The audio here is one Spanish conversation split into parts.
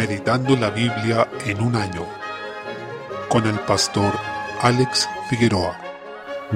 Meditando la Biblia en un año con el pastor Alex Figueroa.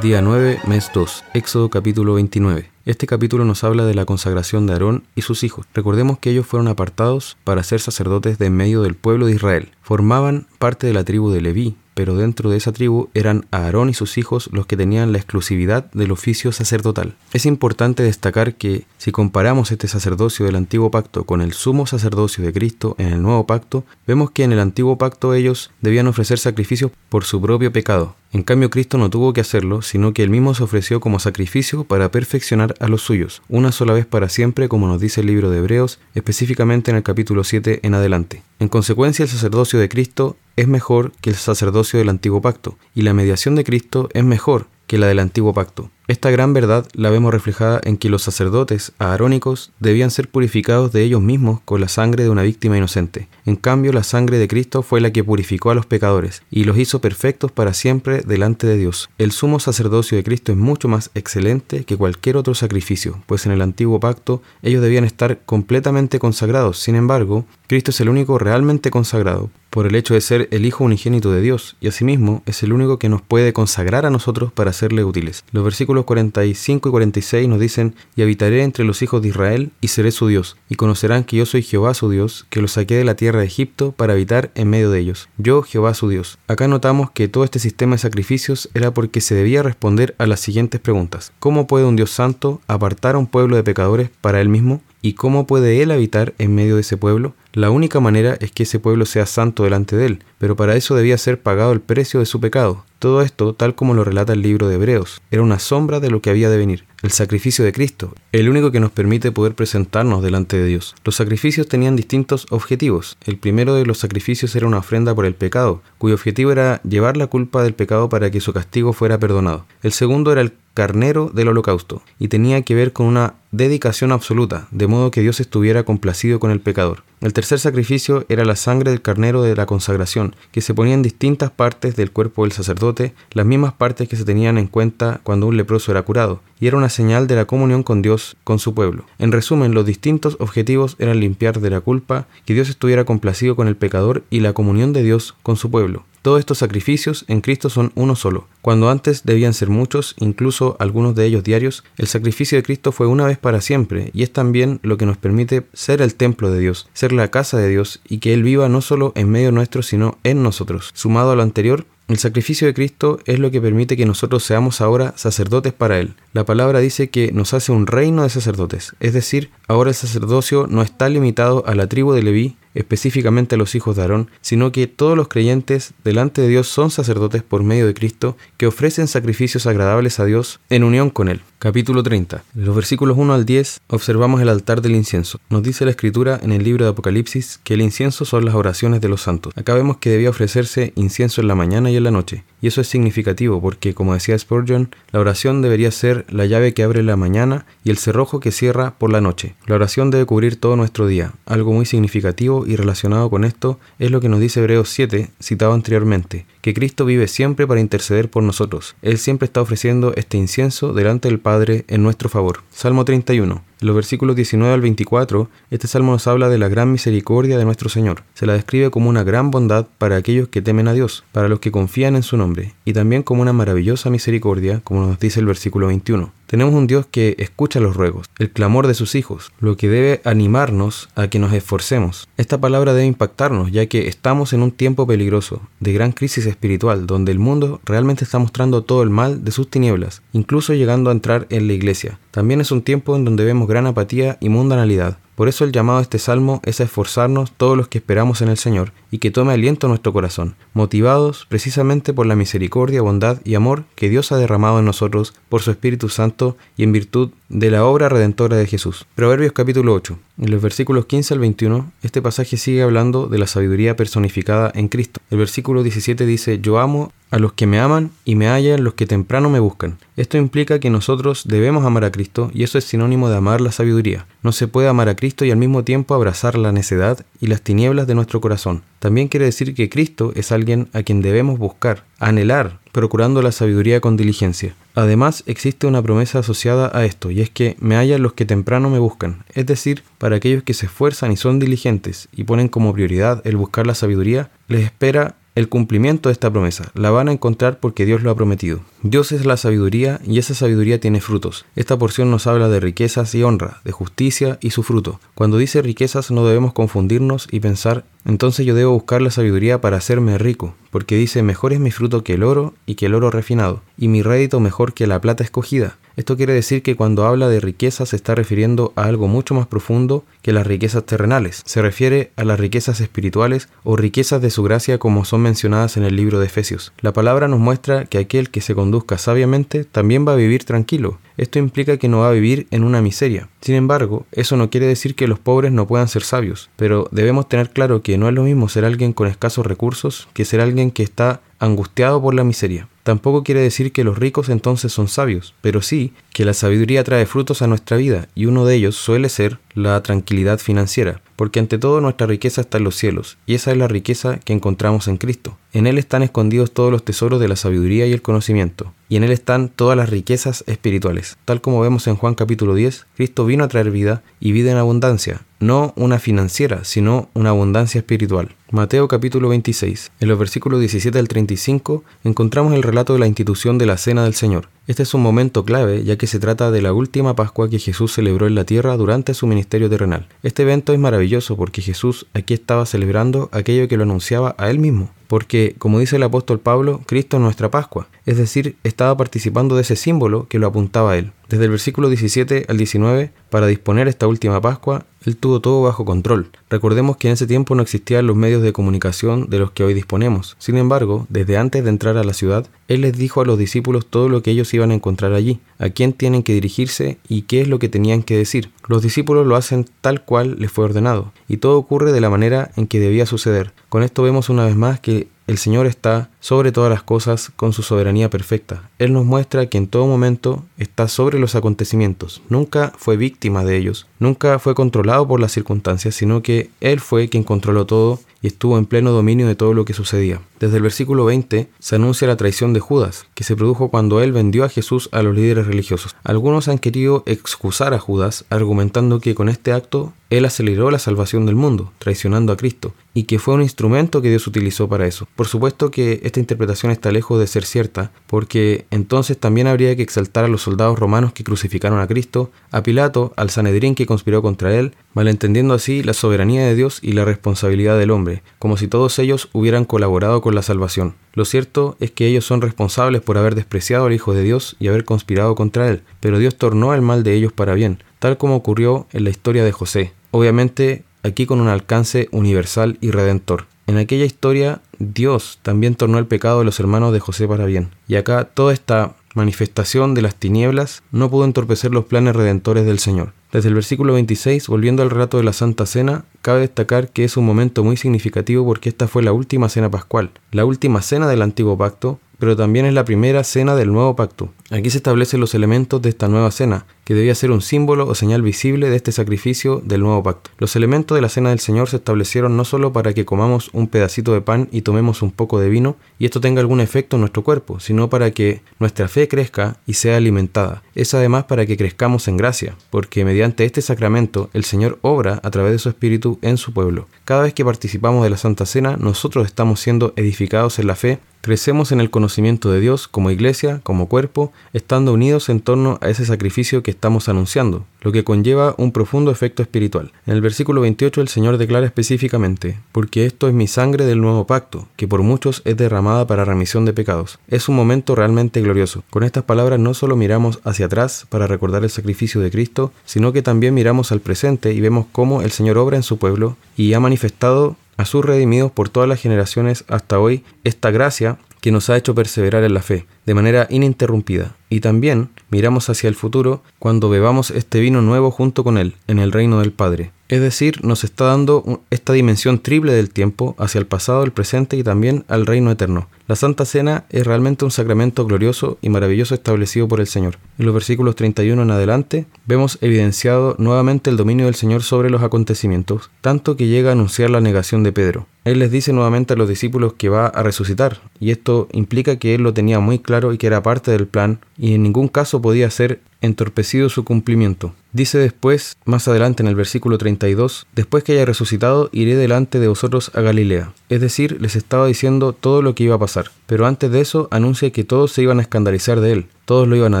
Día 9, mes 2, Éxodo capítulo 29. Este capítulo nos habla de la consagración de Aarón y sus hijos. Recordemos que ellos fueron apartados para ser sacerdotes de en medio del pueblo de Israel. Formaban parte de la tribu de Leví, pero dentro de esa tribu eran Aarón y sus hijos los que tenían la exclusividad del oficio sacerdotal. Es importante destacar que si comparamos este sacerdocio del antiguo pacto con el sumo sacerdocio de Cristo en el nuevo pacto, vemos que en el antiguo pacto ellos debían ofrecer sacrificios por su propio pecado. En cambio, Cristo no tuvo que hacerlo, sino que él mismo se ofreció como sacrificio para perfeccionar a los suyos, una sola vez para siempre, como nos dice el libro de Hebreos, específicamente en el capítulo 7 en adelante. En consecuencia, el sacerdocio de Cristo es mejor que el sacerdocio del antiguo pacto, y la mediación de Cristo es mejor que la del antiguo pacto. Esta gran verdad la vemos reflejada en que los sacerdotes aarónicos debían ser purificados de ellos mismos con la sangre de una víctima inocente. En cambio, la sangre de Cristo fue la que purificó a los pecadores y los hizo perfectos para siempre delante de Dios. El sumo sacerdocio de Cristo es mucho más excelente que cualquier otro sacrificio, pues en el antiguo pacto ellos debían estar completamente consagrados. Sin embargo, Cristo es el único realmente consagrado por el hecho de ser el Hijo unigénito de Dios y asimismo es el único que nos puede consagrar a nosotros para serle útiles. Los versículos 45 y 46 nos dicen, y habitaré entre los hijos de Israel, y seré su Dios, y conocerán que yo soy Jehová su Dios, que los saqué de la tierra de Egipto para habitar en medio de ellos. Yo, Jehová su Dios. Acá notamos que todo este sistema de sacrificios era porque se debía responder a las siguientes preguntas. ¿Cómo puede un Dios santo apartar a un pueblo de pecadores para él mismo? ¿Y cómo puede él habitar en medio de ese pueblo? La única manera es que ese pueblo sea santo delante de él, pero para eso debía ser pagado el precio de su pecado. Todo esto, tal como lo relata el libro de Hebreos, era una sombra de lo que había de venir, el sacrificio de Cristo, el único que nos permite poder presentarnos delante de Dios. Los sacrificios tenían distintos objetivos. El primero de los sacrificios era una ofrenda por el pecado, cuyo objetivo era llevar la culpa del pecado para que su castigo fuera perdonado. El segundo era el carnero del holocausto, y tenía que ver con una dedicación absoluta, de modo que Dios estuviera complacido con el pecador. El tercer sacrificio era la sangre del carnero de la consagración, que se ponía en distintas partes del cuerpo del sacerdote, las mismas partes que se tenían en cuenta cuando un leproso era curado, y era una señal de la comunión con Dios, con su pueblo. En resumen, los distintos objetivos eran limpiar de la culpa, que Dios estuviera complacido con el pecador y la comunión de Dios con su pueblo. Todos estos sacrificios en Cristo son uno solo. Cuando antes debían ser muchos, incluso algunos de ellos diarios, el sacrificio de Cristo fue una vez para siempre y es también lo que nos permite ser el templo de Dios, ser la casa de Dios y que Él viva no solo en medio nuestro, sino en nosotros. Sumado a lo anterior, el sacrificio de Cristo es lo que permite que nosotros seamos ahora sacerdotes para Él. La palabra dice que nos hace un reino de sacerdotes, es decir, ahora el sacerdocio no está limitado a la tribu de Leví, específicamente a los hijos de Aarón, sino que todos los creyentes delante de Dios son sacerdotes por medio de Cristo que ofrecen sacrificios agradables a Dios en unión con Él. Capítulo 30. En los versículos 1 al 10 observamos el altar del incienso. Nos dice la escritura en el libro de Apocalipsis que el incienso son las oraciones de los santos. Acá vemos que debía ofrecerse incienso en la mañana y en la noche. Y eso es significativo porque, como decía Spurgeon, la oración debería ser la llave que abre la mañana y el cerrojo que cierra por la noche. La oración debe cubrir todo nuestro día. Algo muy significativo y relacionado con esto es lo que nos dice Hebreos 7, citado anteriormente, que Cristo vive siempre para interceder por nosotros. Él siempre está ofreciendo este incienso delante del Padre en nuestro favor. Salmo 31. En los versículos 19 al 24, este salmo nos habla de la gran misericordia de nuestro Señor. Se la describe como una gran bondad para aquellos que temen a Dios, para los que confían en su nombre, y también como una maravillosa misericordia, como nos dice el versículo 21. Tenemos un Dios que escucha los ruegos, el clamor de sus hijos, lo que debe animarnos a que nos esforcemos. Esta palabra debe impactarnos, ya que estamos en un tiempo peligroso, de gran crisis espiritual, donde el mundo realmente está mostrando todo el mal de sus tinieblas, incluso llegando a entrar en la iglesia. También es un tiempo en donde vemos gran apatía y mundanalidad. Por eso el llamado a este salmo es a esforzarnos todos los que esperamos en el Señor y que tome aliento nuestro corazón, motivados precisamente por la misericordia, bondad y amor que Dios ha derramado en nosotros por su Espíritu Santo y en virtud de la obra redentora de Jesús. Proverbios capítulo 8. En los versículos 15 al 21, este pasaje sigue hablando de la sabiduría personificada en Cristo. El versículo 17 dice, Yo amo a los que me aman y me hallan los que temprano me buscan. Esto implica que nosotros debemos amar a Cristo y eso es sinónimo de amar la sabiduría. No se puede amar a Cristo y al mismo tiempo abrazar la necedad y las tinieblas de nuestro corazón. También quiere decir que Cristo es alguien a quien debemos buscar, anhelar procurando la sabiduría con diligencia. Además, existe una promesa asociada a esto, y es que me hallan los que temprano me buscan, es decir, para aquellos que se esfuerzan y son diligentes y ponen como prioridad el buscar la sabiduría, les espera el cumplimiento de esta promesa. La van a encontrar porque Dios lo ha prometido. Dios es la sabiduría y esa sabiduría tiene frutos. Esta porción nos habla de riquezas y honra, de justicia y su fruto. Cuando dice riquezas no debemos confundirnos y pensar, entonces yo debo buscar la sabiduría para hacerme rico, porque dice, mejor es mi fruto que el oro y que el oro refinado, y mi rédito mejor que la plata escogida. Esto quiere decir que cuando habla de riquezas se está refiriendo a algo mucho más profundo que las riquezas terrenales. Se refiere a las riquezas espirituales o riquezas de su gracia como son mencionadas en el libro de Efesios. La palabra nos muestra que aquel que se conduzca sabiamente también va a vivir tranquilo. Esto implica que no va a vivir en una miseria. Sin embargo, eso no quiere decir que los pobres no puedan ser sabios, pero debemos tener claro que no es lo mismo ser alguien con escasos recursos que ser alguien que está angustiado por la miseria. Tampoco quiere decir que los ricos entonces son sabios, pero sí que la sabiduría trae frutos a nuestra vida y uno de ellos suele ser la tranquilidad financiera, porque ante todo nuestra riqueza está en los cielos, y esa es la riqueza que encontramos en Cristo. En Él están escondidos todos los tesoros de la sabiduría y el conocimiento, y en Él están todas las riquezas espirituales. Tal como vemos en Juan capítulo 10, Cristo vino a traer vida y vida en abundancia, no una financiera, sino una abundancia espiritual. Mateo capítulo 26. En los versículos 17 al 35 encontramos el relato de la institución de la Cena del Señor. Este es un momento clave ya que se trata de la última Pascua que Jesús celebró en la tierra durante su ministerio terrenal. Este evento es maravilloso porque Jesús aquí estaba celebrando aquello que lo anunciaba a él mismo porque, como dice el apóstol Pablo, Cristo es nuestra Pascua, es decir, estaba participando de ese símbolo que lo apuntaba a él. Desde el versículo 17 al 19, para disponer esta última Pascua, él tuvo todo bajo control. Recordemos que en ese tiempo no existían los medios de comunicación de los que hoy disponemos. Sin embargo, desde antes de entrar a la ciudad, él les dijo a los discípulos todo lo que ellos iban a encontrar allí, a quién tienen que dirigirse y qué es lo que tenían que decir. Los discípulos lo hacen tal cual les fue ordenado, y todo ocurre de la manera en que debía suceder. Con esto vemos una vez más que el Señor está sobre todas las cosas con su soberanía perfecta. Él nos muestra que en todo momento está sobre los acontecimientos. Nunca fue víctima de ellos, nunca fue controlado por las circunstancias, sino que Él fue quien controló todo y estuvo en pleno dominio de todo lo que sucedía. Desde el versículo 20 se anuncia la traición de Judas, que se produjo cuando él vendió a Jesús a los líderes religiosos. Algunos han querido excusar a Judas argumentando que con este acto él aceleró la salvación del mundo, traicionando a Cristo, y que fue un instrumento que Dios utilizó para eso. Por supuesto que esta interpretación está lejos de ser cierta, porque entonces también habría que exaltar a los soldados romanos que crucificaron a Cristo, a Pilato, al Sanedrín que conspiró contra él, malentendiendo así la soberanía de Dios y la responsabilidad del hombre, como si todos ellos hubieran colaborado con la salvación. Lo cierto es que ellos son responsables por haber despreciado al Hijo de Dios y haber conspirado contra él, pero Dios tornó el mal de ellos para bien, tal como ocurrió en la historia de José, obviamente aquí con un alcance universal y redentor. En aquella historia, Dios también tornó el pecado de los hermanos de José para bien. Y acá toda esta manifestación de las tinieblas no pudo entorpecer los planes redentores del Señor. Desde el versículo 26, volviendo al relato de la Santa Cena, cabe destacar que es un momento muy significativo porque esta fue la última cena pascual, la última cena del antiguo pacto, pero también es la primera cena del nuevo pacto. Aquí se establecen los elementos de esta nueva cena, que debía ser un símbolo o señal visible de este sacrificio del nuevo pacto. Los elementos de la cena del Señor se establecieron no solo para que comamos un pedacito de pan y tomemos un poco de vino y esto tenga algún efecto en nuestro cuerpo, sino para que nuestra fe crezca y sea alimentada. Es además para que crezcamos en gracia, porque mediante este sacramento el Señor obra a través de su Espíritu en su pueblo. Cada vez que participamos de la Santa Cena, nosotros estamos siendo edificados en la fe Crecemos en el conocimiento de Dios como iglesia, como cuerpo, estando unidos en torno a ese sacrificio que estamos anunciando, lo que conlleva un profundo efecto espiritual. En el versículo 28 el Señor declara específicamente, porque esto es mi sangre del nuevo pacto, que por muchos es derramada para remisión de pecados. Es un momento realmente glorioso. Con estas palabras no solo miramos hacia atrás para recordar el sacrificio de Cristo, sino que también miramos al presente y vemos cómo el Señor obra en su pueblo y ha manifestado a sus redimidos por todas las generaciones hasta hoy esta gracia que nos ha hecho perseverar en la fe de manera ininterrumpida. Y también miramos hacia el futuro cuando bebamos este vino nuevo junto con Él en el reino del Padre. Es decir, nos está dando esta dimensión triple del tiempo hacia el pasado, el presente y también al reino eterno. La Santa Cena es realmente un sacramento glorioso y maravilloso establecido por el Señor. En los versículos 31 en adelante vemos evidenciado nuevamente el dominio del Señor sobre los acontecimientos, tanto que llega a anunciar la negación de Pedro. Él les dice nuevamente a los discípulos que va a resucitar, y esto implica que él lo tenía muy claro y que era parte del plan, y en ningún caso podía ser entorpecido su cumplimiento. Dice después, más adelante en el versículo 32, después que haya resucitado, iré delante de vosotros a Galilea. Es decir, les estaba diciendo todo lo que iba a pasar. Pero antes de eso, anuncia que todos se iban a escandalizar de él, todos lo iban a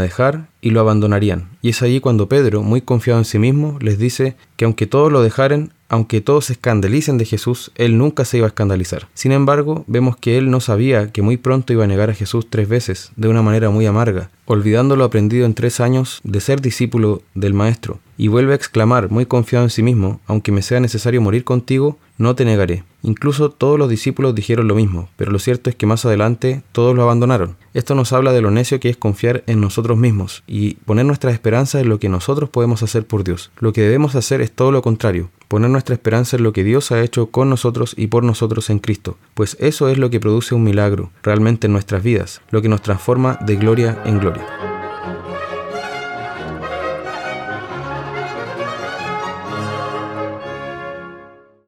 dejar y lo abandonarían. Y es allí cuando Pedro, muy confiado en sí mismo, les dice que aunque todos lo dejaren, aunque todos se escandalicen de Jesús, él nunca se iba a escandalizar. Sin embargo, vemos que él no sabía que muy pronto iba a negar a Jesús tres veces, de una manera muy amarga, olvidando lo aprendido en tres años de ser discípulo del Maestro, y vuelve a exclamar, muy confiado en sí mismo, aunque me sea necesario morir contigo, no te negaré. Incluso todos los discípulos dijeron lo mismo, pero lo cierto es que más adelante todos lo abandonaron. Esto nos habla de lo necio que es confiar en nosotros mismos y poner nuestra esperanza en lo que nosotros podemos hacer por Dios. Lo que debemos hacer es todo lo contrario, poner nuestra esperanza en lo que Dios ha hecho con nosotros y por nosotros en Cristo, pues eso es lo que produce un milagro realmente en nuestras vidas, lo que nos transforma de gloria en gloria.